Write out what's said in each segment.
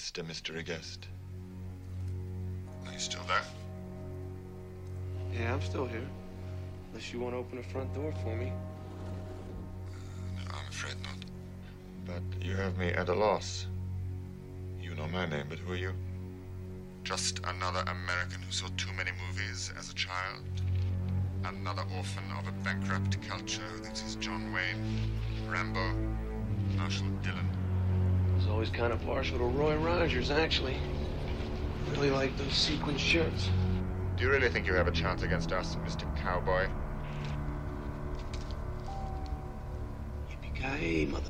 Mr. Mystery Guest. Are you still there? Yeah, I'm still here. Unless you want to open the front door for me. Uh, no, I'm afraid not. But you have me at a loss. You know my name, but who are you? Just another American who saw too many movies as a child. Another orphan of a bankrupt culture who thinks he's John Wayne, Rambo, Marshall Dillon. I was always kind of partial to Roy Rogers, actually. Really like those sequin shirts. Do you really think you have a chance against us, Mr. Cowboy? Yippee-ki-yay, mother...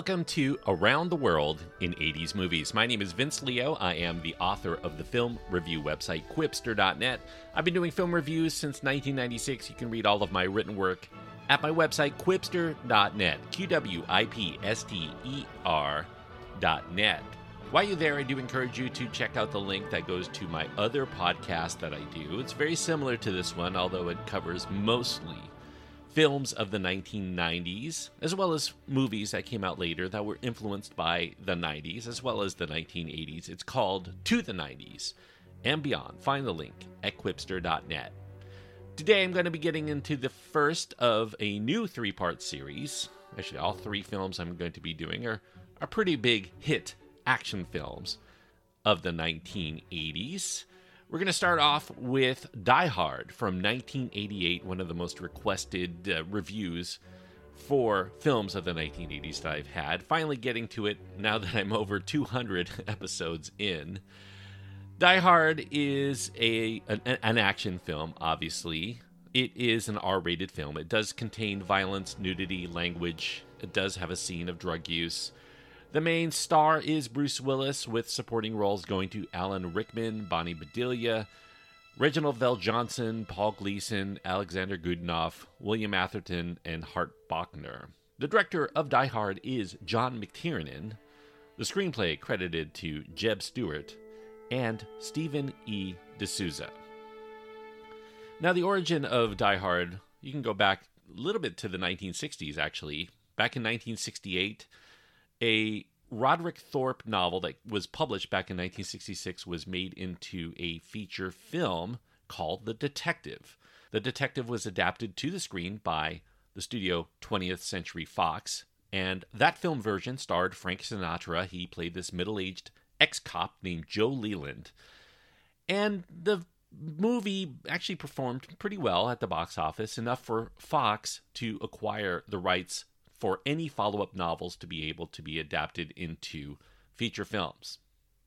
welcome to Around the World in 80s Movies. My name is Vince Leo. I am the author of the film review website, Qwipster.net. I've been doing film reviews since 1996. You can read all of my written work at my website, Qwipster.net. Q W I P S T E R.net. While you're there, I do encourage you to check out the link that goes to my other podcast that I do. It's very similar to this one, although it covers mostly films of the 1990s, as well as movies that came out later that were influenced by the 90s, as well as the 1980s. It's called To the 90s and Beyond. Find the link at qwipster.net. Today I'm going to be getting into the first of a new three part series. Actually, all three films I'm going to be doing are, are pretty big hit action films of the 1980s. We're going to start off with Die Hard from 1988, one of the most requested uh, reviews for films of the 1980s that I've had. Finally getting to it now that I'm over 200 episodes in. Die Hard is a an, an action film, obviously. It is an R-rated film. It does contain violence, nudity, language. It does have a scene of drug use. The main star is Bruce Willis, with supporting roles going to Alan Rickman, Bonnie Bedelia, Reginald VelJohnson, Paul Gleason, Alexander Godunov, William Atherton, and Hart Bochner. The director of Die Hard is John McTiernan. The screenplay credited to Jeb Stuart and Stephen E. D'Souza. Now, the origin of Die Hard, you can go back a little bit to the 1960s, actually. Back in 1968, a Roderick Thorpe novel that was published back in 1966 was made into a feature film called The Detective. The Detective was adapted to the screen by the studio 20th Century Fox, and that film version starred Frank Sinatra. He played this middle aged ex cop named Joe Leland. And the movie actually performed pretty well at the box office, enough for Fox to acquire the rights for any follow up novels to be able to be adapted into feature films.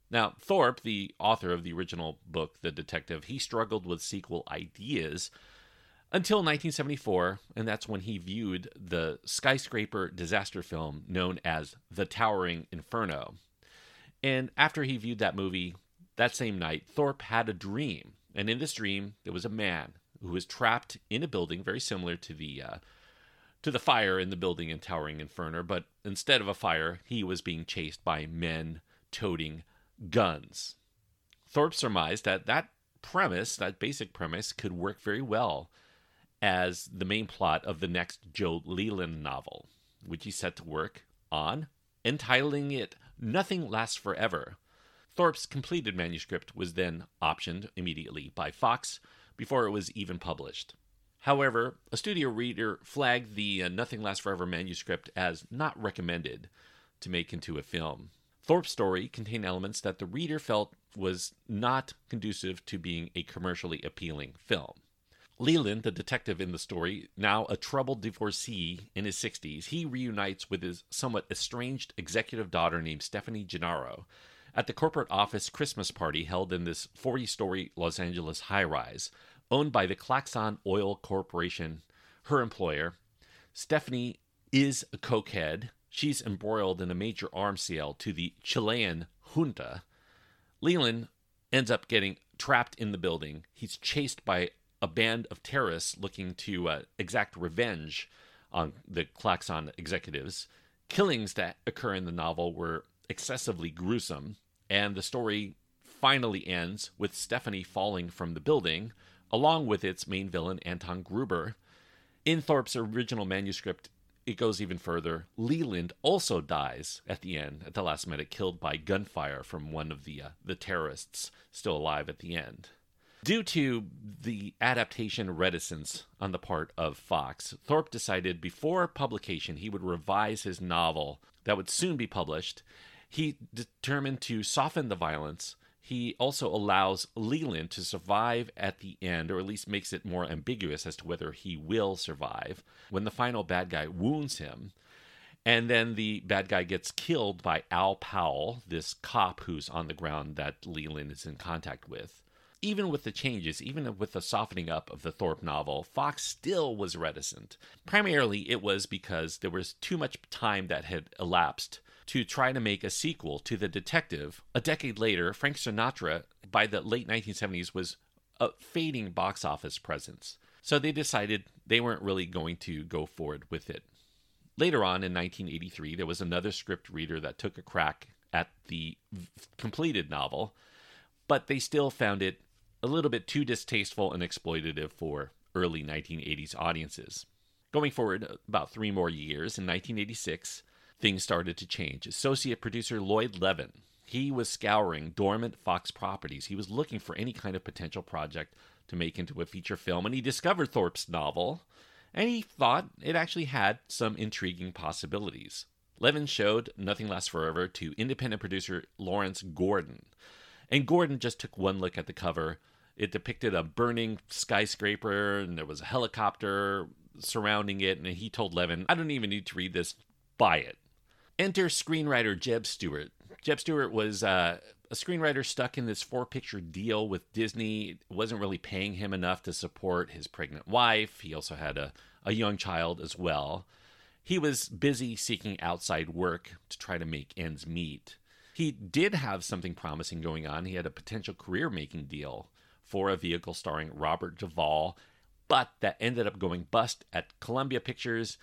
Now, Thorpe, the author of the original book, The Detective, he struggled with sequel ideas until 1974, and that's when he viewed the skyscraper disaster film known as The Towering Inferno. And after he viewed that movie, that same night, Thorpe had a dream. And in this dream, there was a man who was trapped in a building very similar to the uh, to the fire in the building in Towering Inferno, but instead of a fire, he was being chased by men toting guns. Thorpe surmised that that premise, that basic premise, could work very well as the main plot of the next Joe Leland novel, which he set to work on, entitling it Nothing Lasts Forever. Thorpe's completed manuscript was then optioned immediately by Fox before it was even published. However, a studio reader flagged the uh, Nothing Lasts Forever manuscript as not recommended to make into a film. Thorpe's story contained elements that the reader felt was not conducive to being a commercially appealing film. Leland, the detective in the story, now a troubled divorcee in his 60s, he reunites with his somewhat estranged executive daughter named Stephanie Gennaro at the corporate office Christmas party held in this 40 story Los Angeles high rise owned by the Klaxon Oil Corporation, her employer. Stephanie is a cokehead. She's embroiled in a major arms sale to the Chilean junta. Leland ends up getting trapped in the building. He's chased by a band of terrorists looking to uh, exact revenge on the Klaxon executives. Killings that occur in the novel were excessively gruesome, and the story finally ends with Stephanie falling from the building, along with its main villain, Anton Gruber. In Thorpe's original manuscript, it goes even further. Leland also dies at the end, at the last minute, killed by gunfire from one of the uh, the terrorists still alive at the end. Due to the adaptation reticence on the part of Fox, Thorpe decided before publication he would revise his novel that would soon be published. He determined to soften the violence he also allows Leland to survive at the end, or at least makes it more ambiguous as to whether he will survive when the final bad guy wounds him. And then the bad guy gets killed by Al Powell, this cop who's on the ground that Leland is in contact with. Even with the changes, even with the softening up of the Thorpe novel, Fox still was reticent. Primarily, it was because there was too much time that had elapsed to try to make a sequel to The Detective. A decade later, Frank Sinatra, by the late 1970s, was a fading box office presence. So they decided they weren't really going to go forward with it. Later on in 1983, there was another script reader that took a crack at the completed novel, but they still found it a little bit too distasteful and exploitative for early 1980s audiences. Going forward about three more years, in 1986, things started to change. Associate producer Lloyd Levin, he was scouring dormant Fox properties. He was looking for any kind of potential project to make into a feature film, and he discovered Thorpe's novel, and he thought it actually had some intriguing possibilities. Levin showed Nothing Lasts Forever to independent producer Lawrence Gordon, and Gordon just took one look at the cover. It depicted a burning skyscraper, and there was a helicopter surrounding it, and he told Levin, I don't even need to read this, buy it. Enter screenwriter Jeb Stuart. Jeb Stuart was uh, a screenwriter stuck in this four picture deal with Disney. It wasn't really paying him enough to support his pregnant wife. He also had a, a young child as well. He was busy seeking outside work to try to make ends meet. He did have something promising going on. He had a potential career making deal for a vehicle starring Robert Duvall, but that ended up going bust at Columbia Pictures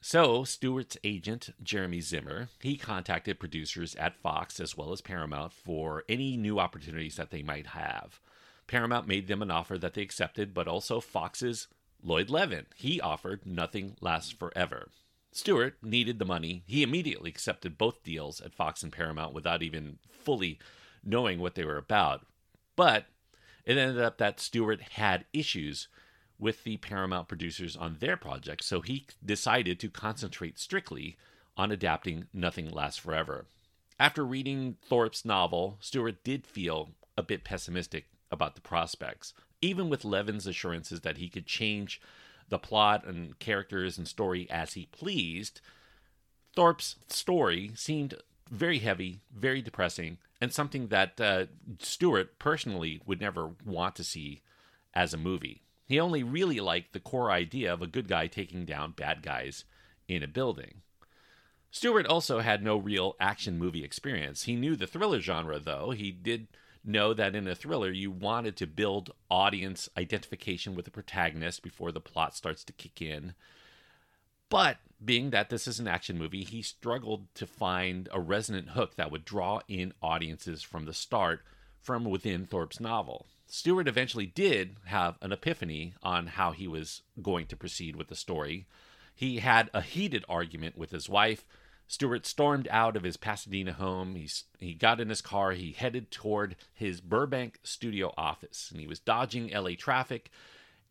so, Stuart's agent, Jeremy Zimmer, he contacted producers at Fox as well as Paramount for any new opportunities that they might have. Paramount made them an offer that they accepted, but also Fox's Lloyd Levin. He offered Nothing Lasts Forever. Stuart needed the money. He immediately accepted both deals at Fox and Paramount without even fully knowing what they were about. But it ended up that Stuart had issues with the Paramount producers on their project, so he decided to concentrate strictly on adapting Nothing Lasts Forever. After reading Thorpe's novel, Stuart did feel a bit pessimistic about the prospects, even with Levin's assurances that he could change the plot and characters and story as he pleased. Thorpe's story seemed very heavy, very depressing, and something that uh, Stuart personally would never want to see as a movie. He only really liked the core idea of a good guy taking down bad guys in a building. Stuart also had no real action movie experience. He knew the thriller genre, though. He did know that in a thriller, you wanted to build audience identification with the protagonist before the plot starts to kick in. But being that this is an action movie, he struggled to find a resonant hook that would draw in audiences from the start from within Thorpe's novel. Stuart eventually did have an epiphany on how he was going to proceed with the story. He had a heated argument with his wife. Stuart stormed out of his Pasadena home. He, he got in his car. He headed toward his Burbank studio office, and he was dodging LA traffic.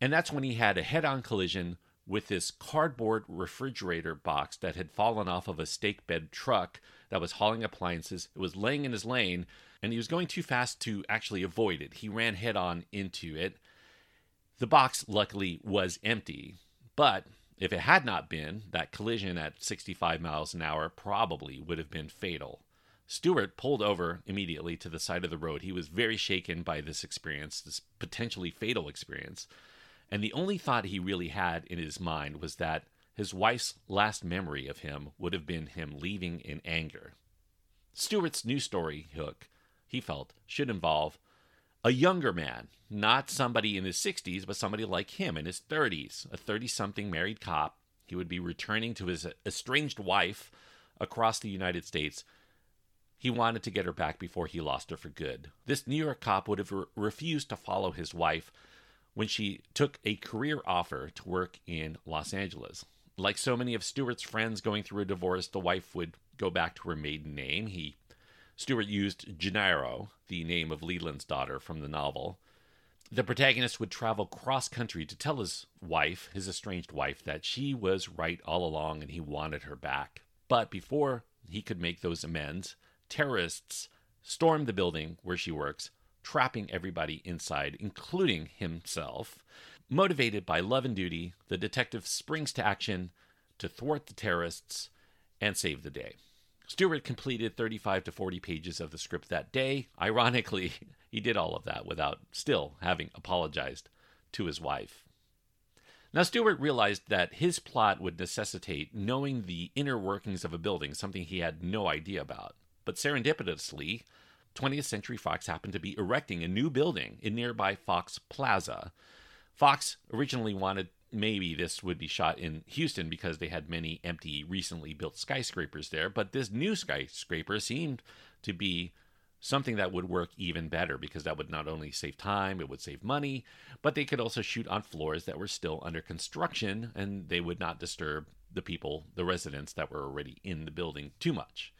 And that's when he had a head on collision with this cardboard refrigerator box that had fallen off of a stake bed truck that was hauling appliances. It was laying in his lane, and he was going too fast to actually avoid it. He ran head on into it. The box, luckily, was empty, but if it had not been, that collision at 65 miles an hour probably would have been fatal. Stuart pulled over immediately to the side of the road. He was very shaken by this experience, this potentially fatal experience. And the only thought he really had in his mind was that his wife's last memory of him would have been him leaving in anger. Stuart's new story hook, he felt, should involve a younger man, not somebody in his 60s, but somebody like him in his 30s, a 30 something married cop. He would be returning to his estranged wife across the United States. He wanted to get her back before he lost her for good. This New York cop would have re- refused to follow his wife when she took a career offer to work in Los Angeles. Like so many of Stuart's friends going through a divorce, the wife would go back to her maiden name. He Stuart used Gennaro, the name of Leland's daughter from the novel. The protagonist would travel cross country to tell his wife, his estranged wife, that she was right all along and he wanted her back. But before he could make those amends, terrorists stormed the building where she works, trapping everybody inside, including himself. Motivated by love and duty, the detective springs to action to thwart the terrorists and save the day. Stuart completed 35 to 40 pages of the script that day. Ironically, he did all of that without still having apologized to his wife. Now, Stuart realized that his plot would necessitate knowing the inner workings of a building, something he had no idea about. But serendipitously, 20th Century Fox happened to be erecting a new building in nearby Fox Plaza. Fox originally wanted maybe this would be shot in Houston because they had many empty, recently built skyscrapers there. But this new skyscraper seemed to be something that would work even better because that would not only save time, it would save money, but they could also shoot on floors that were still under construction and they would not disturb the people, the residents that were already in the building too much.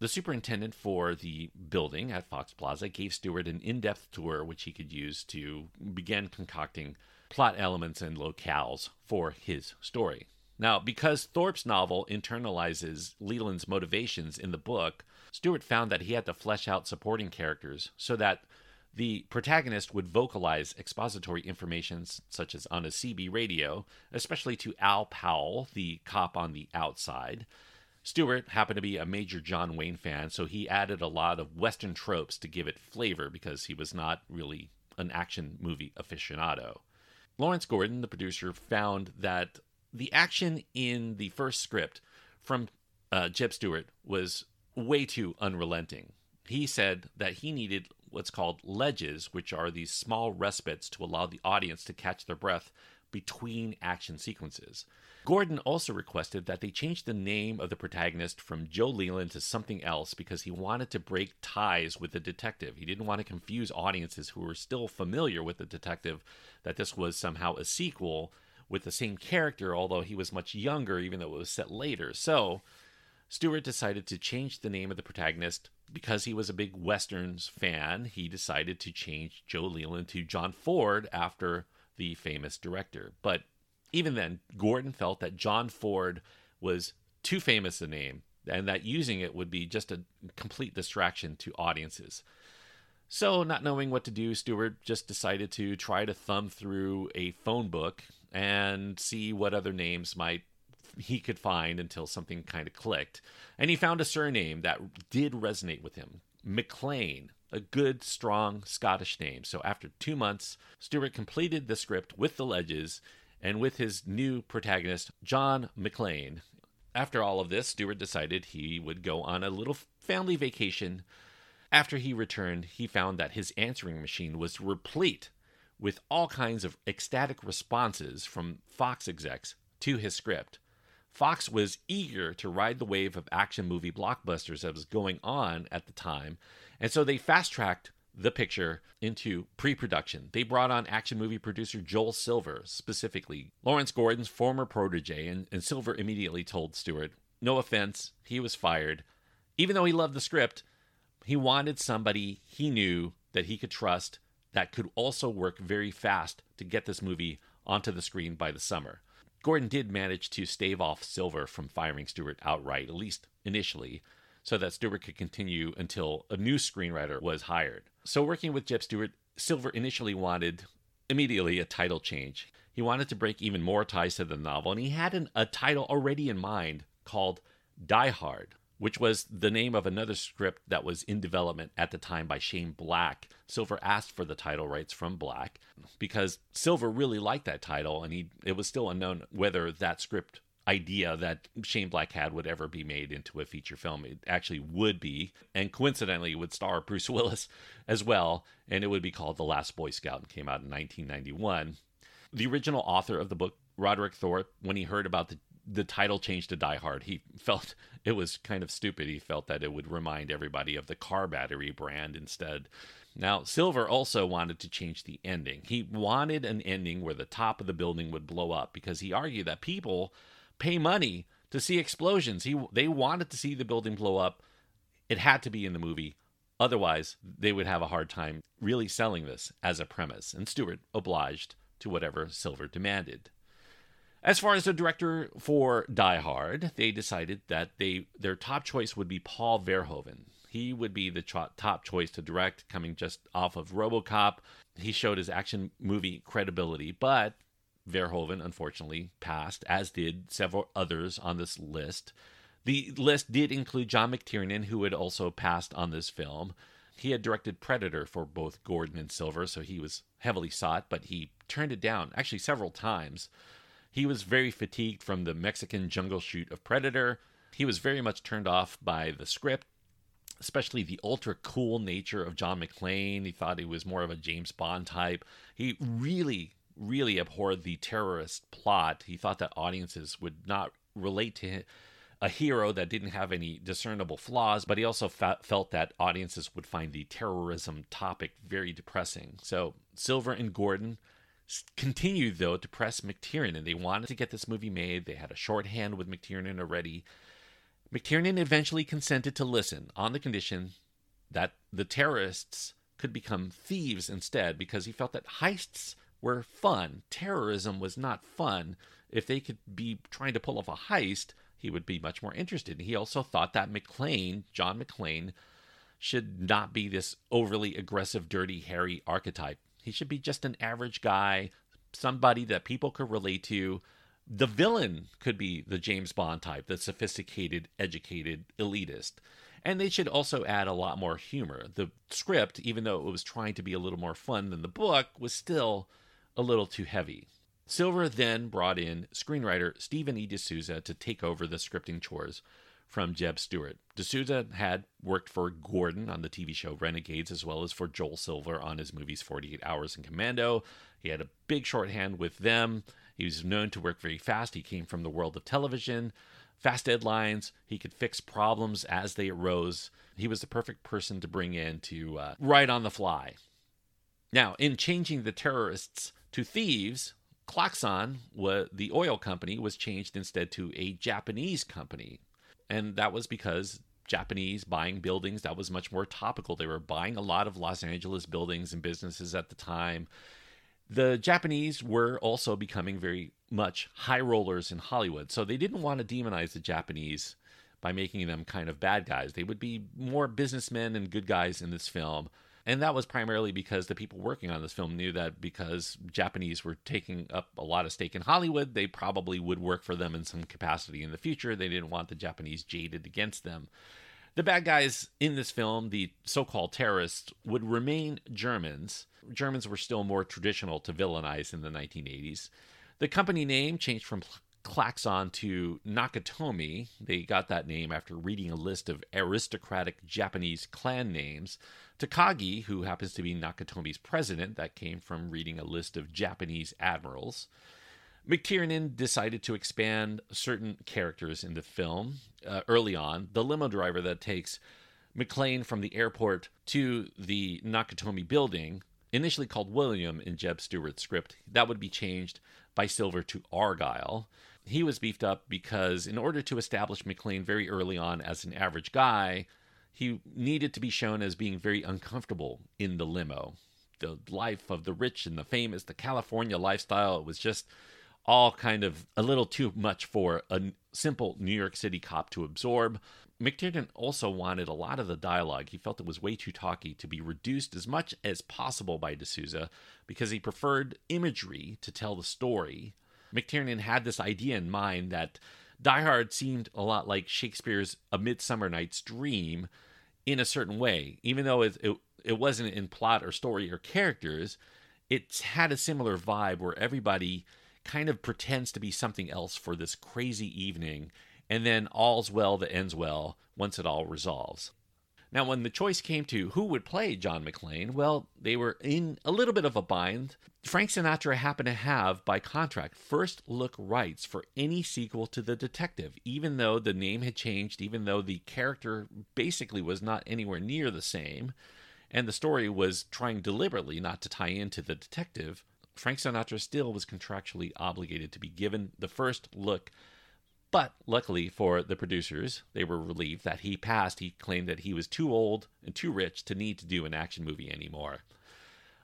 The superintendent for the building at Fox Plaza gave Stuart an in depth tour, which he could use to begin concocting plot elements and locales for his story. Now, because Thorpe's novel internalizes Leland's motivations in the book, Stuart found that he had to flesh out supporting characters so that the protagonist would vocalize expository information such as on a CB radio, especially to Al Powell, the cop on the outside. Stuart happened to be a major John Wayne fan, so he added a lot of Western tropes to give it flavor because he was not really an action movie aficionado. Lawrence Gordon, the producer, found that the action in the first script from uh, Jeb Stuart was way too unrelenting. He said that he needed what's called ledges, which are these small respites to allow the audience to catch their breath between action sequences. Gordon also requested that they change the name of the protagonist from Joe Leland to something else because he wanted to break ties with the detective. He didn't want to confuse audiences who were still familiar with the detective that this was somehow a sequel with the same character, although he was much younger, even though it was set later. So, Stuart decided to change the name of the protagonist because he was a big Westerns fan. He decided to change Joe Leland to John Ford after the famous director. But even then, Gordon felt that John Ford was too famous a name and that using it would be just a complete distraction to audiences. So, not knowing what to do, Stuart just decided to try to thumb through a phone book and see what other names might he could find until something kind of clicked. And he found a surname that did resonate with him McClane, a good, strong Scottish name. So after two months, Stuart completed the script with the ledges and with his new protagonist, John McClane. After all of this, Stuart decided he would go on a little family vacation. After he returned, he found that his answering machine was replete with all kinds of ecstatic responses from Fox execs to his script. Fox was eager to ride the wave of action movie blockbusters that was going on at the time, and so they fast tracked the picture into pre production. They brought on action movie producer Joel Silver, specifically Lawrence Gordon's former protege, and, and Silver immediately told Stuart, no offense, he was fired. Even though he loved the script, he wanted somebody he knew that he could trust that could also work very fast to get this movie onto the screen by the summer. Gordon did manage to stave off Silver from firing Stuart outright, at least initially, so that Stuart could continue until a new screenwriter was hired. So, working with Jeb Stuart, Silver initially wanted immediately a title change. He wanted to break even more ties to the novel, and he had an, a title already in mind called Die Hard, which was the name of another script that was in development at the time by Shane Black. Silver asked for the title rights from Black because Silver really liked that title, and he it was still unknown whether that script idea that Shane Black had would ever be made into a feature film. It actually would be, and coincidentally, would star Bruce Willis as well, and it would be called The Last Boy Scout and came out in 1991. The original author of the book, Roderick Thorpe, when he heard about the the title change to Die Hard, he felt it was kind of stupid. He felt that it would remind everybody of the car battery brand instead. Now, Silver also wanted to change the ending. He wanted an ending where the top of the building would blow up because he argued that people pay money to see explosions. He they wanted to see the building blow up. It had to be in the movie. Otherwise, they would have a hard time really selling this as a premise. And Stuart obliged to whatever Silver demanded. As far as the director for Die Hard, they decided that they their top choice would be Paul Verhoeven. He would be the cho- top choice to direct, coming just off of RoboCop. He showed his action movie credibility, but Verhoeven unfortunately passed, as did several others on this list. The list did include John McTiernan, who had also passed on this film. He had directed Predator for both Gordon and Silver, so he was heavily sought, but he turned it down actually several times. He was very fatigued from the Mexican jungle shoot of Predator. He was very much turned off by the script, especially the ultra cool nature of John McClane. He thought he was more of a James Bond type. He really, really abhorred the terrorist plot. He thought that audiences would not relate to a hero that didn't have any discernible flaws, but he also fa- felt that audiences would find the terrorism topic very depressing. So Silver and Gordon continued though to press McTiernan. And they wanted to get this movie made. They had a shorthand with McTiernan already. McTiernan eventually consented to listen on the condition that the terrorists could become thieves instead because he felt that heists were fun. Terrorism was not fun. If they could be trying to pull off a heist, he would be much more interested. He also thought that McClane, John McClane, should not be this overly aggressive, dirty, hairy archetype. He should be just an average guy, somebody that people could relate to. The villain could be the James Bond type, the sophisticated, educated, elitist. And they should also add a lot more humor. The script, even though it was trying to be a little more fun than the book, was still a little too heavy. Silver then brought in screenwriter Stephen E. D'Souza to take over the scripting chores from Jeb Stuart. D'Souza had worked for Gordon on the TV show Renegades, as well as for Joel Silver on his movies 48 Hours and Commando. He had a big shorthand with them. He was known to work very fast. He came from the world of television, fast deadlines. He could fix problems as they arose. He was the perfect person to bring in to uh, write on the fly. Now, in changing the terrorists to thieves, Klaxon, the oil company, was changed instead to a Japanese company and that was because Japanese buying buildings, that was much more topical. They were buying a lot of Los Angeles buildings and businesses at the time. The Japanese were also becoming very much high rollers in Hollywood. So they didn't want to demonize the Japanese by making them kind of bad guys. They would be more businessmen and good guys in this film. And that was primarily because the people working on this film knew that because Japanese were taking up a lot of stake in Hollywood, they probably would work for them in some capacity in the future. They didn't want the Japanese jaded against them. The bad guys in this film, the so called terrorists, would remain Germans. Germans were still more traditional to villainize in the 1980s. The company name changed from Klaxon to Nakatomi. They got that name after reading a list of aristocratic Japanese clan names. Takagi, who happens to be Nakatomi's president, that came from reading a list of Japanese admirals. McTiernan decided to expand certain characters in the film uh, early on. The limo driver that takes McClane from the airport to the Nakatomi building, initially called William in Jeb Stuart's script, that would be changed by Silver to Argyle he was beefed up because in order to establish McClane very early on as an average guy, he needed to be shown as being very uncomfortable in the limo. The life of the rich and the famous, the California lifestyle, it was just all kind of a little too much for a simple New York City cop to absorb. McTiernan also wanted a lot of the dialogue. He felt it was way too talky to be reduced as much as possible by de Souza because he preferred imagery to tell the story McTiernan had this idea in mind that Die Hard seemed a lot like Shakespeare's A Midsummer Night's Dream in a certain way. Even though it, it, it wasn't in plot or story or characters, it had a similar vibe where everybody kind of pretends to be something else for this crazy evening, and then all's well that ends well once it all resolves. Now, when the choice came to who would play John McClane, well, they were in a little bit of a bind. Frank Sinatra happened to have, by contract, first look rights for any sequel to The Detective, even though the name had changed, even though the character basically was not anywhere near the same, and the story was trying deliberately not to tie into The Detective. Frank Sinatra still was contractually obligated to be given the first look but luckily for the producers, they were relieved that he passed. He claimed that he was too old and too rich to need to do an action movie anymore.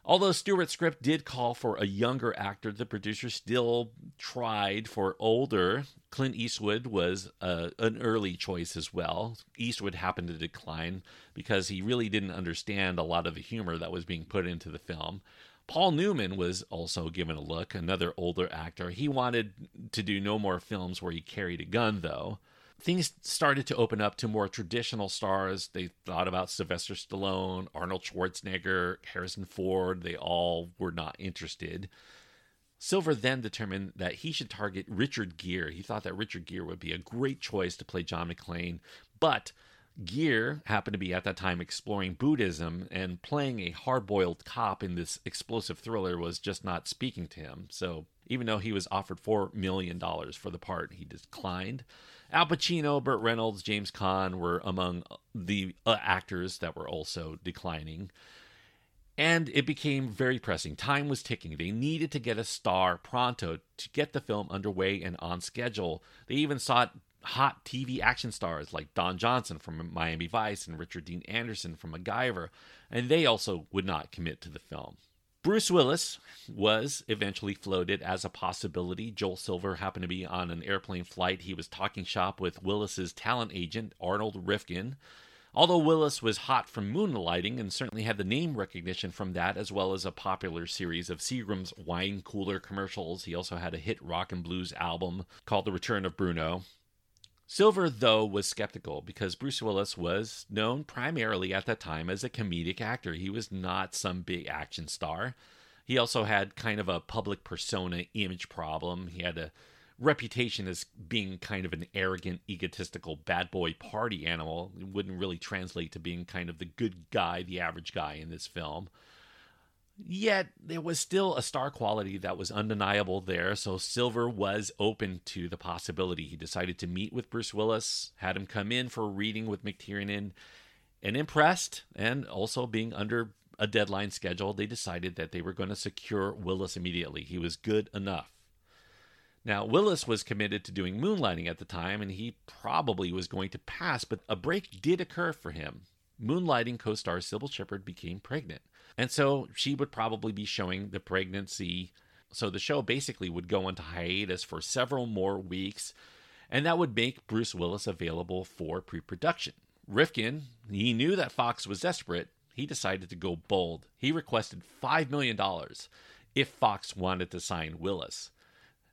Although Stuart's script did call for a younger actor, the producers still tried for older. Clint Eastwood was uh, an early choice as well. Eastwood happened to decline because he really didn't understand a lot of the humor that was being put into the film. Paul Newman was also given a look, another older actor. He wanted to do no more films where he carried a gun, though. Things started to open up to more traditional stars. They thought about Sylvester Stallone, Arnold Schwarzenegger, Harrison Ford. They all were not interested. Silver then determined that he should target Richard Gere. He thought that Richard Gere would be a great choice to play John McClane, but Gere happened to be at that time exploring Buddhism, and playing a hard boiled cop in this explosive thriller was just not speaking to him. So, even though he was offered $4 million for the part, he declined. Al Pacino, Burt Reynolds, James Caan were among the uh, actors that were also declining. And it became very pressing. Time was ticking. They needed to get a star pronto to get the film underway and on schedule. They even sought hot TV action stars like Don Johnson from Miami Vice and Richard Dean Anderson from MacGyver, and they also would not commit to the film. Bruce Willis was eventually floated as a possibility. Joel Silver happened to be on an airplane flight. He was talking shop with Willis's talent agent, Arnold Rifkin. Although Willis was hot from moonlighting and certainly had the name recognition from that, as well as a popular series of Seagram's wine cooler commercials, he also had a hit rock and blues album called The Return of Bruno. Silver, though, was skeptical because Bruce Willis was known primarily at that time as a comedic actor. He was not some big action star. He also had kind of a public persona image problem. He had a reputation as being kind of an arrogant, egotistical bad boy party animal. It wouldn't really translate to being kind of the good guy, the average guy in this film. Yet there was still a star quality that was undeniable there, so Silver was open to the possibility. He decided to meet with Bruce Willis, had him come in for a reading with McTiernan, and impressed, and also being under a deadline schedule, they decided that they were going to secure Willis immediately. He was good enough. Now, Willis was committed to doing moonlighting at the time, and he probably was going to pass, but a break did occur for him. Moonlighting co star Cybill Shepherd became pregnant. And so she would probably be showing the pregnancy. So the show basically would go into hiatus for several more weeks, and that would make Bruce Willis available for pre production. Rifkin, he knew that Fox was desperate. He decided to go bold. He requested $5 million if Fox wanted to sign Willis.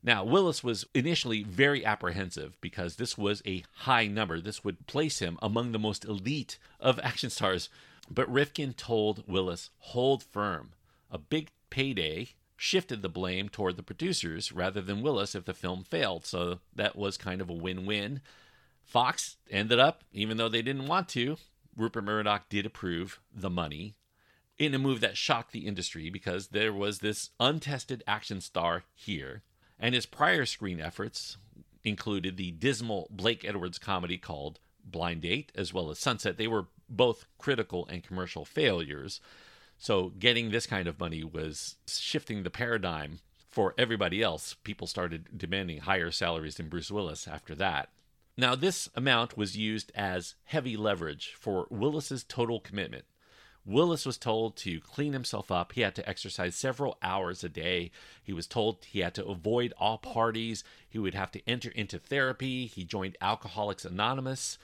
Now, Willis was initially very apprehensive because this was a high number. This would place him among the most elite of action stars but Rifkin told Willis, hold firm. A big payday shifted the blame toward the producers rather than Willis if the film failed. So that was kind of a win win. Fox ended up, even though they didn't want to, Rupert Murdoch did approve the money in a move that shocked the industry because there was this untested action star here, and his prior screen efforts included the dismal Blake Edwards comedy called Blind Date, as well as Sunset. They were both critical and commercial failures. So getting this kind of money was shifting the paradigm for everybody else. People started demanding higher salaries than Bruce Willis after that. Now, this amount was used as heavy leverage for Willis's total commitment. Willis was told to clean himself up. He had to exercise several hours a day. He was told he had to avoid all parties. He would have to enter into therapy. He joined Alcoholics Anonymous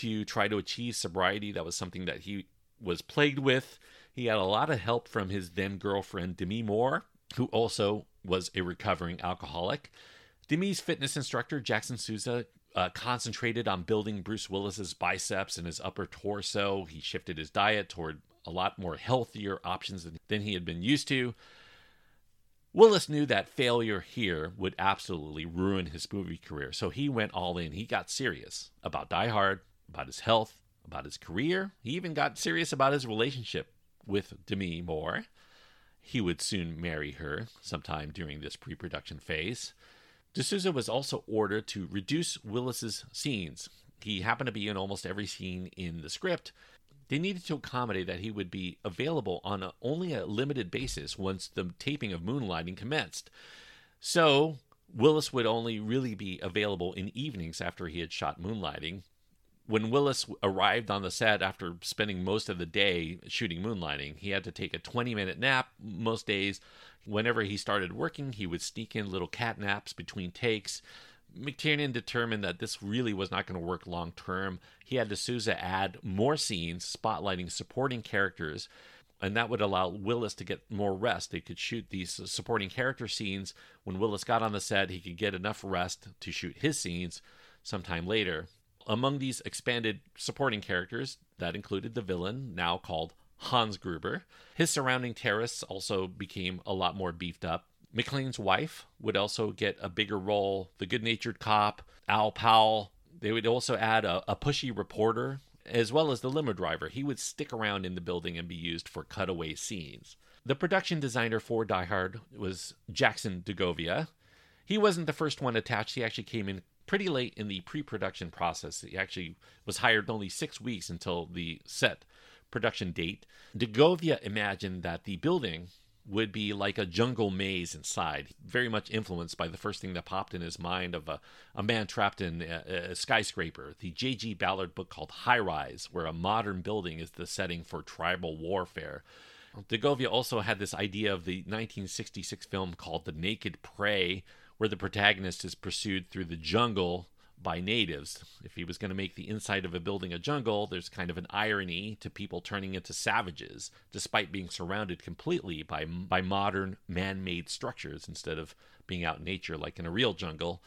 to try to achieve sobriety. That was something that he was plagued with. He had a lot of help from his then girlfriend, Demi Moore, who also was a recovering alcoholic. Demi's fitness instructor, Jackson Souza, uh, concentrated on building Bruce Willis's biceps and his upper torso. He shifted his diet toward a lot more healthier options than, than he had been used to. Willis knew that failure here would absolutely ruin his movie career, so he went all in. He got serious about Die Hard, about his health, about his career. He even got serious about his relationship with Demi Moore. He would soon marry her sometime during this pre production phase. de Souza was also ordered to reduce Willis's scenes. He happened to be in almost every scene in the script. They needed to accommodate that he would be available on a, only a limited basis once the taping of Moonlighting commenced. So, Willis would only really be available in evenings after he had shot Moonlighting, when Willis arrived on the set after spending most of the day shooting Moonlighting, he had to take a 20 minute nap most days. Whenever he started working, he would sneak in little cat naps between takes. McTiernan determined that this really was not going to work long term. He had de Souza add more scenes spotlighting supporting characters, and that would allow Willis to get more rest. They could shoot these supporting character scenes. When Willis got on the set, he could get enough rest to shoot his scenes sometime later. Among these expanded supporting characters, that included the villain, now called Hans Gruber. His surrounding terrorists also became a lot more beefed up. McClane's wife would also get a bigger role, the good natured cop, Al Powell. They would also add a, a pushy reporter, as well as the limo driver. He would stick around in the building and be used for cutaway scenes. The production designer for Die Hard was Jackson DeGovia. He wasn't the first one attached, he actually came in pretty late in the pre-production process. He actually was hired only six weeks until the set production date. DeGovia imagined that the building would be like a jungle maze inside, very much influenced by the first thing that popped in his mind of a, a man trapped in a, a skyscraper, the J.G. Ballard book called High Rise, where a modern building is the setting for tribal warfare. DeGovia also had this idea of the 1966 film called The Naked Prey, where the protagonist is pursued through the jungle by natives. If he was going to make the inside of a building a jungle, there's kind of an irony to people turning into savages, despite being surrounded completely by, by modern man made structures instead of being out in nature like in a real jungle.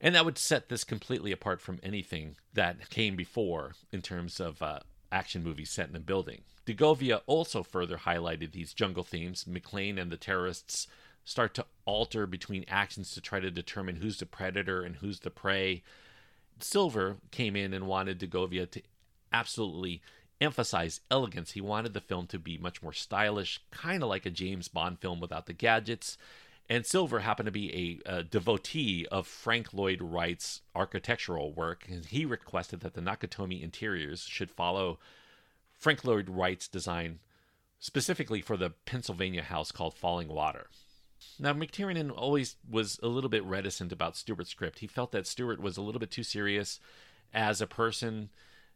And that would set this completely apart from anything that came before in terms of uh, action movies set in a building. DeGovia also further highlighted these jungle themes. McClane and the terrorists start to alter between actions to try to determine who's the predator and who's the prey. Silver came in and wanted DeGovia to absolutely emphasize elegance. He wanted the film to be much more stylish, kind of like a James Bond film without the gadgets. And Silver happened to be a, a, devotee of Frank Lloyd Wright's architectural work, and he requested that the Nakatomi interiors should follow Frank Lloyd Wright's design, specifically for the Pennsylvania house called Falling Water. Now, McTiernan always was a little bit reticent about Stuart's script. He felt that Stuart was a little bit too serious as a person,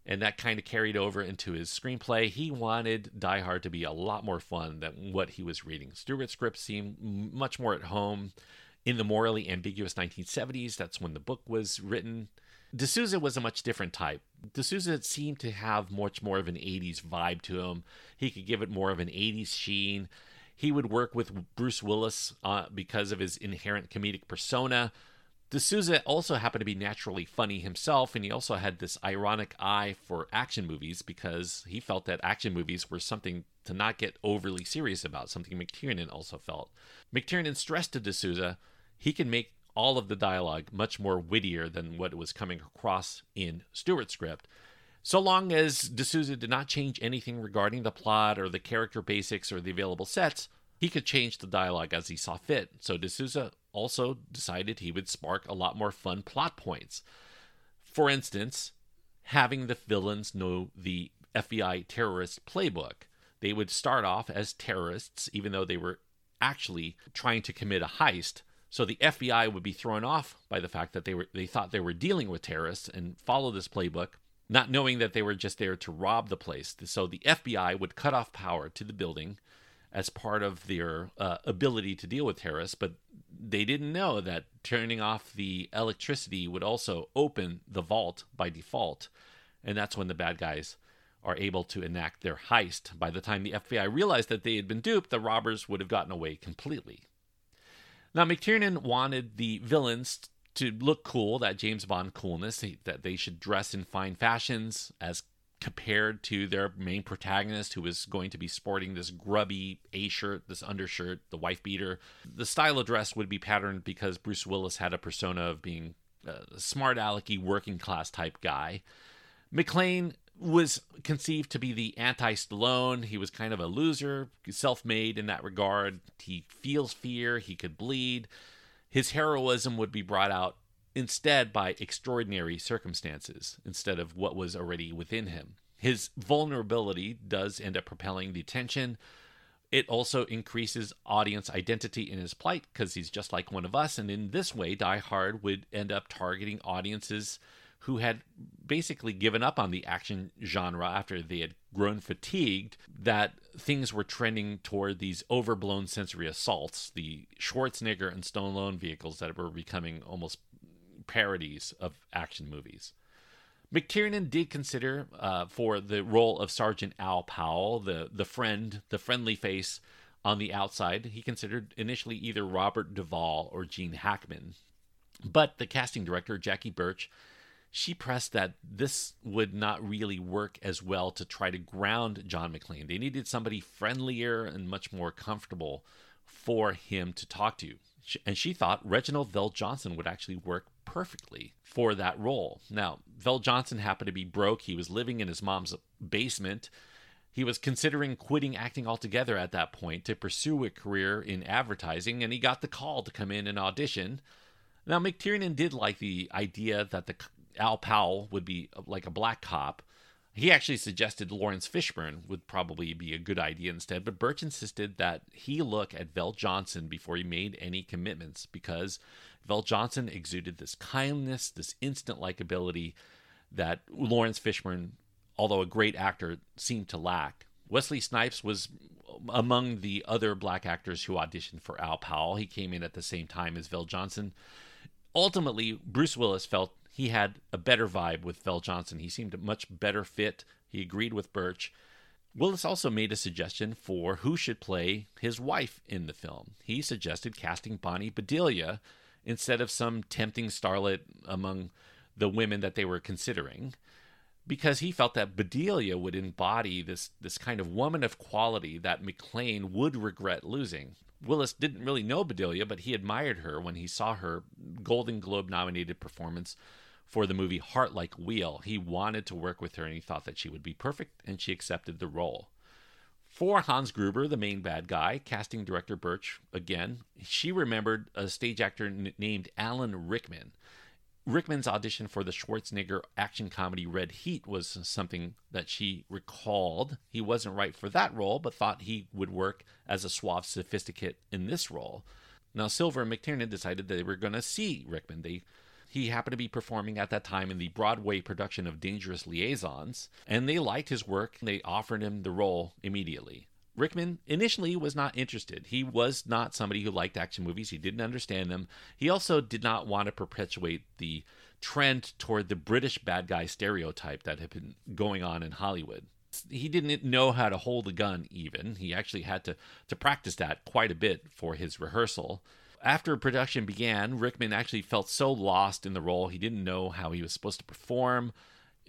and that kind of carried over into his screenplay. He wanted Die Hard to be a lot more fun than what he was reading. Stuart's script seemed much more at home in the morally ambiguous 1970s. That's when the book was written. de Souza was a much different type. de Souza seemed to have much more of an 80s vibe to him. He could give it more of an 80s sheen. He would work with Bruce Willis uh, because of his inherent comedic persona. de Souza also happened to be naturally funny himself, and he also had this ironic eye for action movies because he felt that action movies were something to not get overly serious about, something McTiernan also felt. McTiernan stressed to de Souza he can make all of the dialogue much more wittier than what was coming across in Stuart's script. So long as de Souza did not change anything regarding the plot or the character basics or the available sets, he could change the dialogue as he saw fit. So de Souza also decided he would spark a lot more fun plot points. For instance, having the villains know the FBI terrorist playbook. They would start off as terrorists, even though they were actually trying to commit a heist. So the FBI would be thrown off by the fact that they were they thought they were dealing with terrorists and follow this playbook not knowing that they were just there to rob the place. So the FBI would cut off power to the building as part of their uh, ability to deal with terrorists, but they didn't know that turning off the electricity would also open the vault by default. And that's when the bad guys are able to enact their heist. By the time the FBI realized that they had been duped, the robbers would have gotten away completely. Now, McTiernan wanted the villains to look cool, that James Bond coolness, that they should dress in fine fashions as compared to their main protagonist, who was going to be sporting this grubby A shirt, this undershirt, the wife beater. The style of dress would be patterned because Bruce Willis had a persona of being a smart alecky working class type guy. McClane was conceived to be the anti Stallone. He was kind of a loser, self made in that regard. He feels fear, he could bleed. His heroism would be brought out instead by extraordinary circumstances instead of what was already within him. His vulnerability does end up propelling the tension. It also increases audience identity in his plight because he's just like one of us. And in this way, Die Hard would end up targeting audiences who had basically given up on the action genre after they had grown fatigued that things were trending toward these overblown sensory assaults, the Schwarzenegger and Stone Stallone vehicles that were becoming almost parodies of action movies. McTiernan did consider uh, for the role of Sergeant Al Powell, the, the friend, the friendly face on the outside. He considered initially either Robert Duvall or Gene Hackman. But the casting director, Jackie Burch, she pressed that this would not really work as well to try to ground John McClane. They needed somebody friendlier and much more comfortable for him to talk to. And she thought Reginald VelJohnson would actually work perfectly for that role. Now, VelJohnson happened to be broke. He was living in his mom's basement. He was considering quitting acting altogether at that point to pursue a career in advertising, and he got the call to come in and audition. Now, McTiernan did like the idea that the Al Powell would be uh, like a black cop. He actually suggested Laurence Fishburne would probably be a good idea instead, but Burch insisted that he look at VelJohnson before he made any commitments because VelJohnson exuded this kindness, this instant likability that Laurence Fishburne, although a great actor, seemed to lack. Wesley Snipes was um, among the other black actors who auditioned for Al Powell. He came in at the same time as VelJohnson. Ultimately, Bruce Willis felt he had a better vibe with VelJohnson. He seemed a much better fit. He agreed with Burch. Willis also made a suggestion for who should play his wife in the film. He suggested casting Bonnie Bedelia instead of some tempting starlet among the women that they were considering because he felt that Bedelia would embody this this kind of woman of quality that McClane would regret losing. Willis didn't really know Bedelia, but he admired her when he saw her Golden Globe nominated performance for the movie Heart Like Wheel. He wanted to work with her and he thought that she would be perfect, and she accepted the role. For Hans Gruber, the main bad guy, casting director Burch, again, she remembered a stage actor n- named Alan Rickman. Rickman's audition for the Schwarzenegger action comedy Red Heat was something that she recalled. He wasn't right for that role, but thought he would work as a suave sophisticate in this role. Now, Silver and McTiernan decided that they were going to see Rickman. They he happened to be performing at that time in the Broadway production of Dangerous Liaisons, and they liked his work. They offered him the role immediately. Rickman initially was not interested. He was not somebody who liked action movies. He didn't understand them. He also did not want to perpetuate the trend toward the British bad guy stereotype that had been going on in Hollywood. He didn't know how to hold a gun, even. He actually had to, to practice that quite a bit for his rehearsal. After production began, Rickman actually felt so lost in the role, he didn't know how he was supposed to perform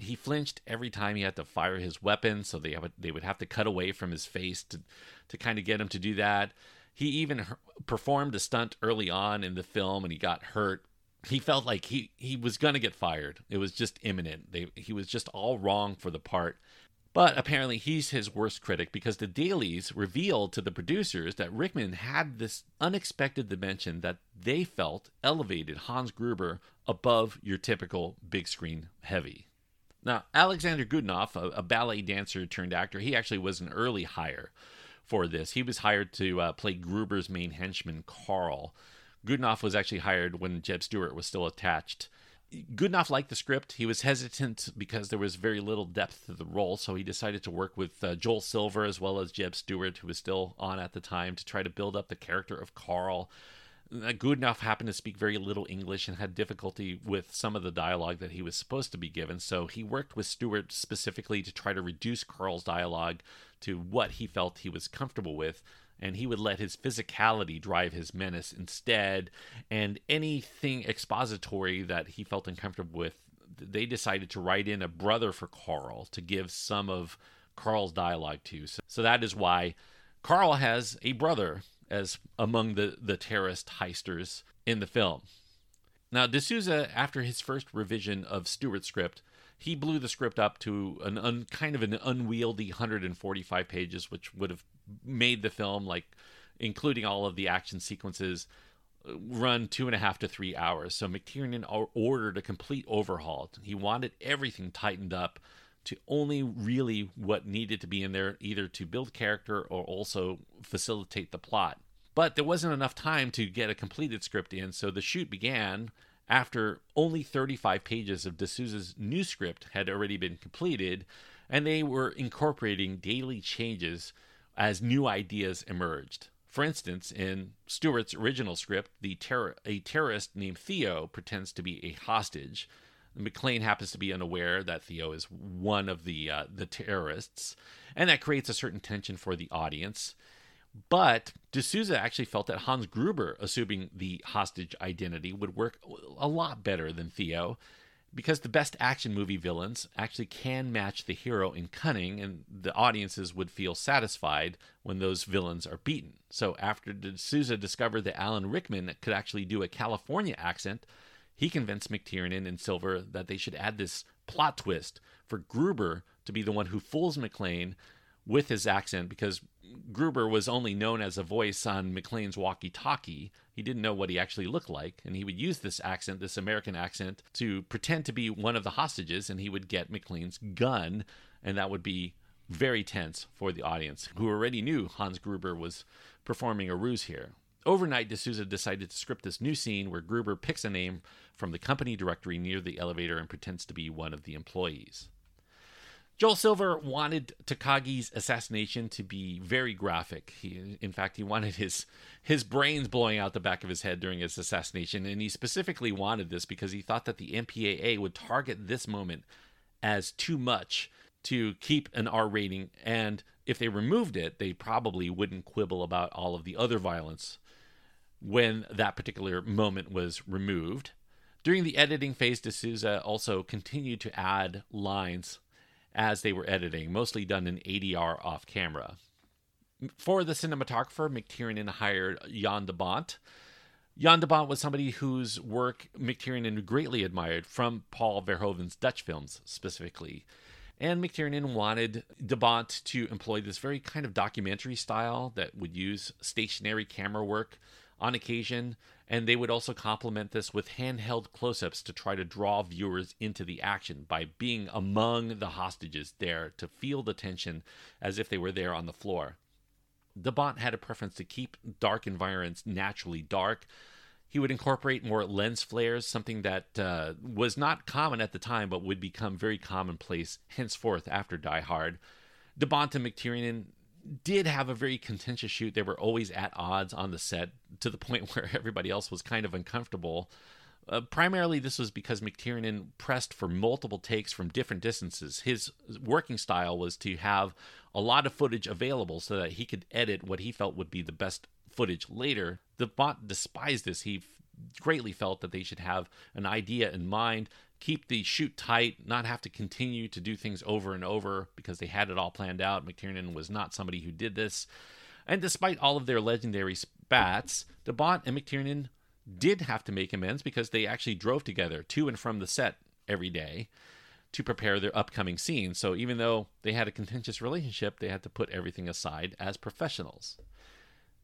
he flinched every time he had to fire his weapon, so they would, they would have to cut away from his face to to kind of get him to do that. He even performed a stunt early on in the film, and he got hurt. He felt like he he was gonna get fired. It was just imminent. They, he was just all wrong for the part. But apparently, he's his worst critic because the dailies revealed to the producers that Rickman had this unexpected dimension that they felt elevated Hans Gruber above your typical big screen heavy. Now, Alexander Godunov, a, a, ballet dancer turned actor, he actually was an early hire for this. He was hired to uh, play Gruber's main henchman, Carl. Godunov was actually hired when Jeb Stuart was still attached. Godunov liked the script. He was hesitant because there was very little depth to the role, so he decided to work with uh, Joel Silver as well as Jeb Stuart, who was still on at the time, to try to build up the character of Carl. Godunov happened to speak very little English and had difficulty with some of the dialogue that he was supposed to be given. So he worked with Stuart specifically to try to reduce Carl's dialogue to what he felt he was comfortable with. And he would let his physicality drive his menace instead. And anything expository that he felt uncomfortable with, they decided to write in a brother for Carl to give some of Carl's dialogue to. So, so that is why Carl has a brother as among the, the terrorist heisters in the film. Now, de Souza, after his first revision of Stuart's script, he blew the script up to an un, kind of an unwieldy 145 pages, which would have made the film, like including all of the action sequences, run two and a half to three hours. So McTiernan ordered a complete overhaul. He wanted everything tightened up to only really what needed to be in there, either to build character or also facilitate the plot. But there wasn't enough time to get a completed script in, so the shoot began after only 35 pages of de Souza's new script had already been completed, and they were incorporating daily changes as new ideas emerged. For instance, in Stuart's original script, the ter- a terrorist named Theo pretends to be a hostage. McClane happens to be unaware that Theo is one of the uh, the terrorists, and that creates a certain tension for the audience. But de Souza actually felt that Hans Gruber assuming the hostage identity would work a lot better than Theo, because the best action movie villains actually can match the hero in cunning, and the audiences would feel satisfied when those villains are beaten. So after de Souza discovered that Alan Rickman could actually do a California accent, he convinced McTiernan and Silver that they should add this plot twist for Gruber to be the one who fools McClane with his accent because Gruber was only known as a voice on McClane's walkie talkie. He didn't know what he actually looked like, and he would use this accent, this American accent, to pretend to be one of the hostages, and he would get McClane's gun, and that would be very tense for the audience, who already knew Hans Gruber was performing a ruse here. Overnight, de Souza decided to script this new scene where Gruber picks a name from the company directory near the elevator and pretends to be one of the employees. Joel Silver wanted Takagi's assassination to be very graphic. He, in fact, he wanted his his brains blowing out the back of his head during his assassination, and he specifically wanted this because he thought that the MPAA would target this moment as too much to keep an R rating, and if they removed it, they probably wouldn't quibble about all of the other violence when that particular moment was removed. During the editing phase, de Souza also continued to add lines as they were editing, mostly done in ADR off camera. For the cinematographer, McTiernan hired Jan de Bont. Jan de Bont was somebody whose work McTiernan greatly admired from Paul Verhoeven's Dutch films specifically. And McTiernan wanted de Bont to employ this very kind of documentary style that would use stationary camera work on occasion and they would also complement this with handheld close ups to try to draw viewers into the action by being among the hostages there to feel the tension as if they were there on the floor. de Bont had a preference to keep dark environments naturally dark. He would incorporate more lens flares, something that uh, was not common at the time but would become very commonplace henceforth after Die Hard. de Bont and McTiernan did have a very contentious shoot. They were always at odds on the set to the point where everybody else was kind of uncomfortable. Uh, primarily, this was because McTiernan pressed for multiple takes from different distances. His working style was to have a lot of footage available so that he could edit what he felt would be the best footage later. de Bont despised this. He greatly felt that they should have an idea in mind keep the shoot tight, not have to continue to do things over and over because they had it all planned out. McTiernan was not somebody who did this. And despite all of their legendary spats, de Bont and McTiernan did have to make amends because they actually drove together to and from the set every day to prepare their upcoming scenes. So even though they had a contentious relationship, they had to put everything aside as professionals.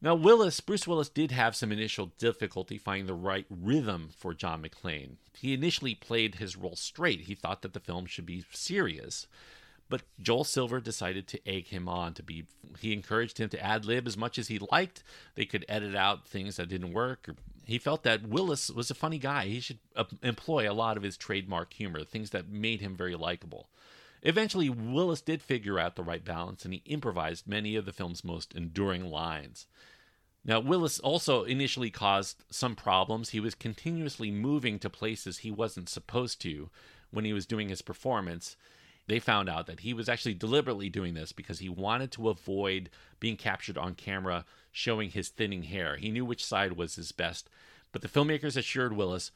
Now, Willis, Bruce Willis did have some initial difficulty finding the right rhythm for John McClane. He initially played his role straight. He thought that the film should be serious. But Joel Silver decided to egg him on to be. He encouraged him to ad lib as much as he liked. They could edit out things that didn't work. He felt that Willis was a funny guy. He should uh, employ a lot of his trademark humor, things that made him very likable. Eventually, Willis did figure out the right balance and he improvised many of the film's most enduring lines. Now, Willis also initially caused some problems. He was continuously moving to places he wasn't supposed to when he was doing his performance. They found out that he was actually deliberately doing this because he wanted to avoid being captured on camera showing his thinning hair. He knew which side was his best. But the filmmakers assured Willis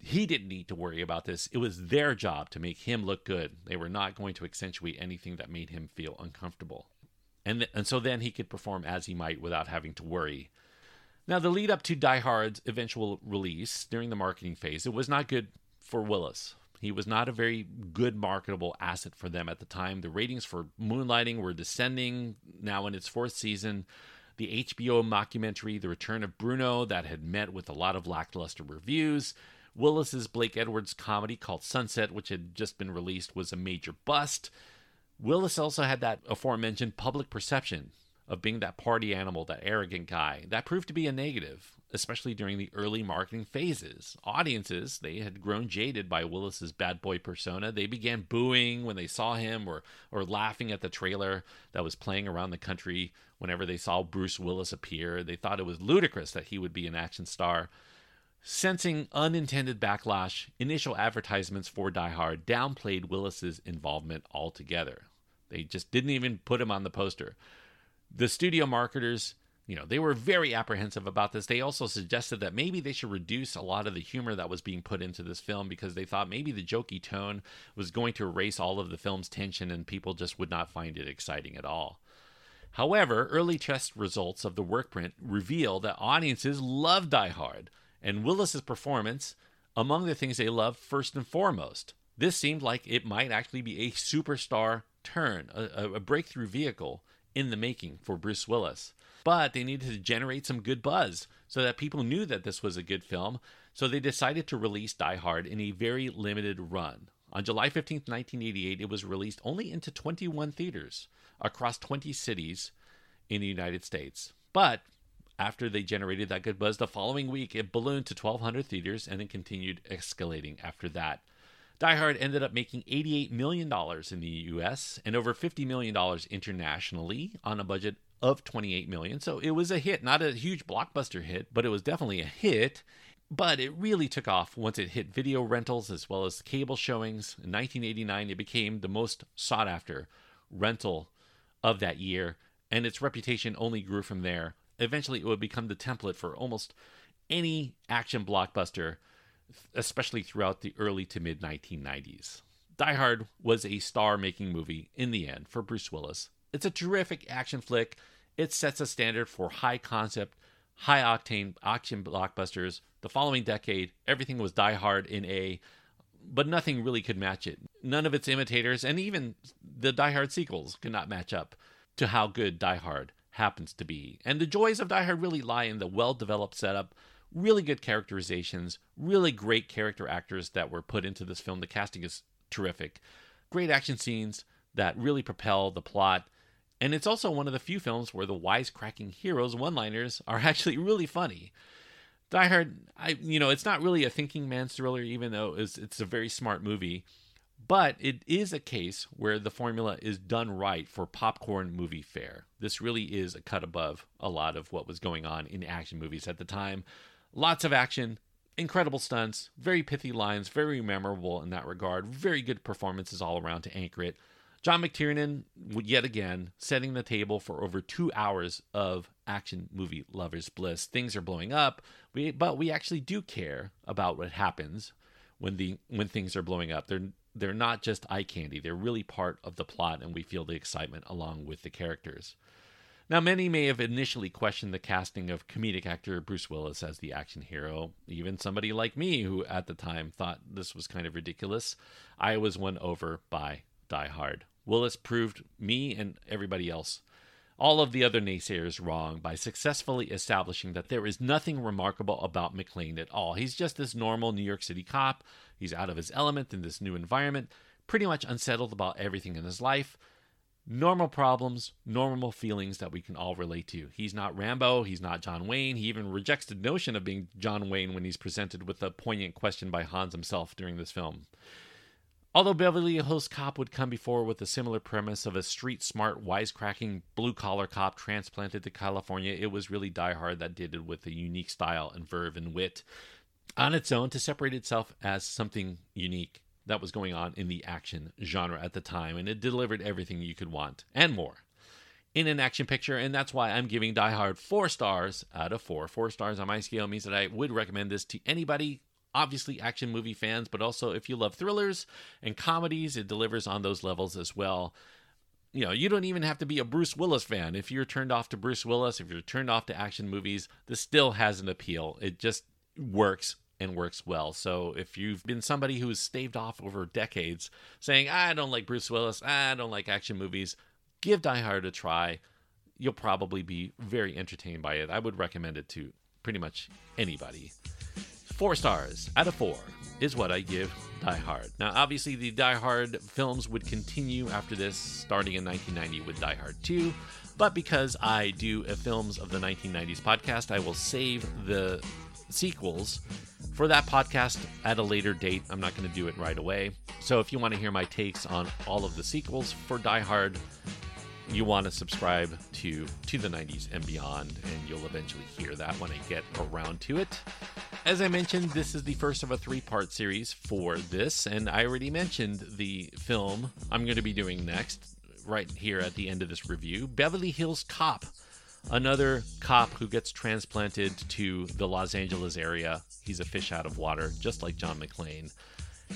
he didn't need to worry about this. It was their job to make him look good. They were not going to accentuate anything that made him feel uncomfortable. And, th- and so then he could perform as he might without having to worry. Now, the lead up to Die Hard's eventual release during the marketing phase, it was not good for Willis. He was not a very good marketable asset for them at the time. The ratings for Moonlighting were descending now in its fourth season. The HBO mockumentary, The Return of Bruno, that had met with a lot of lackluster reviews. Willis's Blake Edwards comedy called Sunset, which had just been released, was a major bust. Willis also had that aforementioned public perception of being that party animal, that arrogant guy. That proved to be a negative, especially during the early marketing phases. Audiences, they had grown jaded by Willis's bad boy persona. They began booing when they saw him or or laughing at the trailer that was playing around the country whenever they saw Bruce Willis appear. They thought it was ludicrous that he would be an action star. Sensing unintended backlash, initial advertisements for Die Hard downplayed Willis's involvement altogether. They just didn't even put him on the poster. The studio marketers, you know, they were very apprehensive about this. They also suggested that maybe they should reduce a lot of the humor that was being put into this film because they thought maybe the jokey tone was going to erase all of the film's tension and people just would not find it exciting at all. However, early test results of the workprint reveal that audiences love Die Hard and Willis's performance among the things they loved first and foremost. This seemed like it might actually be a superstar turn, a, a, breakthrough vehicle in the making for Bruce Willis. But they needed to generate some good buzz so that people knew that this was a good film. So they decided to release Die Hard in a very limited run. On July 15, 1988, it was released only into 21 theaters across 20 cities in the United States. But after they generated that good buzz the following week, it ballooned to 1,200 theaters and then continued escalating after that. Die Hard ended up making $88 million in the US and over $50 million internationally on a budget of 28 million. So it was a hit, not a huge blockbuster hit, but it was definitely a hit. But it really took off once it hit video rentals as well as cable showings. In 1989, it became the most sought after rental of that year, and its reputation only grew from there eventually it would become the template for almost any action blockbuster, especially throughout the early to mid 1990s. Die Hard was a star making movie in the end for Bruce Willis. It's a terrific action flick. It sets a standard for high concept, high octane action blockbusters. The following decade, everything was Die Hard in a, but nothing really could match it. None of its imitators, and even the Die Hard sequels, could not match up to how good Die Hard happens to be. And the joys of Die Hard really lie in the well developed setup, really good characterizations, really great character actors that were put into this film. The casting is terrific. Great action scenes that really propel the plot. And it's also one of the few films where the wisecracking heroes' one-liners are actually really funny. Die Hard, I you know, it's not really a thinking man's thriller, even though it's, it's a very smart movie. But it is a case where the formula is done right for popcorn movie fare. This really is a cut above a lot of what was going on in action movies at the time. Lots of action, incredible stunts, very pithy lines, very memorable in that regard, very good performances all around to anchor it. John McTiernan, yet again, setting the table for over two hours of action movie lovers' bliss. Things are blowing up, but we actually do care about what happens when the when things are blowing up. They're they're not just eye candy, they're really part of the plot, and we feel the excitement along with the characters. Now, many may have initially questioned the casting of comedic actor Bruce Willis as the action hero. Even somebody like me, who at the time thought this was kind of ridiculous, I was won over by Die Hard. Willis proved me and everybody else, all of the other naysayers, wrong by successfully establishing that there is nothing remarkable about McClane at all. He's just this normal New York City cop He's out of his element in this new environment, pretty much unsettled about everything in his life. Normal problems, normal feelings that we can all relate to. He's not Rambo, he's not John Wayne. He even rejects the notion of being John Wayne when he's presented with a poignant question by Hans himself during this film. Although Beverly Hills Cop would come before with a similar premise of a street smart, wisecracking, blue collar cop transplanted to California, it was really Die Hard that did it with a unique style and verve and wit on its own to separate itself as something unique that was going on in the action genre at the time, and it delivered everything you could want and more in an action picture, and that's why I'm giving Die Hard four stars out of four. Four stars on my scale means that I would recommend this to anybody obviously action movie fans, but also if you love thrillers and comedies, it delivers on those levels as well. You know, you don't even have to be a Bruce Willis fan. If you're turned off to Bruce Willis, if you're turned off to action movies, this still has an appeal. It just works and works well. So if you've been somebody who has staved off over decades saying, I don't like Bruce Willis, I don't like action movies, give Die Hard a try. You'll probably be very entertained by it. I would recommend it to pretty much anybody. Four stars out of four is what I give Die Hard. Now, obviously, the Die Hard films would continue after this, starting in 1990 with Die Hard 2. But because I do a Films of the 1990s podcast, I will save the sequels for that podcast at a later date. I'm not going to do it right away. So if you want to hear my takes on all of the sequels for Die Hard, you want to subscribe to to the 90s and beyond and you'll eventually hear that when I get around to it. As I mentioned, this is the first of a three-part series for this and I already mentioned the film I'm going to be doing next right here at the end of this review, Beverly Hills Cop. Another cop who gets transplanted to the Los Angeles area. He's a fish out of water, just like John McClane.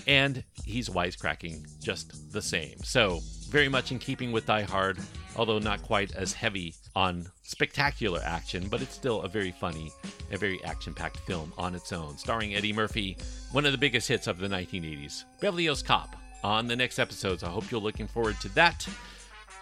And he's wisecracking just the same. So, very much in keeping with Die Hard, although not quite as heavy on spectacular action, but it's still a very funny, a very action packed film on its own, starring Eddie Murphy, one of the biggest hits of the 1980s. Beverly Hills Cop on the next episodes. I hope you're looking forward to that.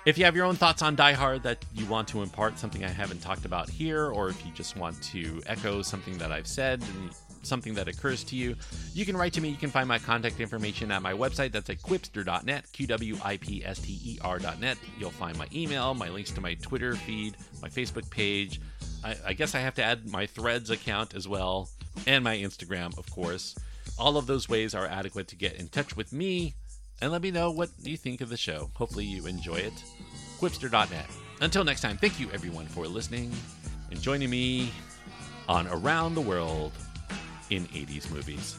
If you have your own thoughts on Die Hard that you want to impart, something I haven't talked about here, or if you just want to echo something that I've said and something that occurs to you, you can write to me. You can find my contact information at my website. That's at qwipster.net, Q W I P S T E R.net. You'll find my email, my links to my Twitter feed, my Facebook page. I, I guess I have to add my Threads account as well, and my Instagram, of course. All of those ways are adequate to get in touch with me and let me know what you think of the show. Hopefully, you enjoy it. Qwipster.net. Until next time, thank you everyone for listening and joining me on Around the World in 80s Movies.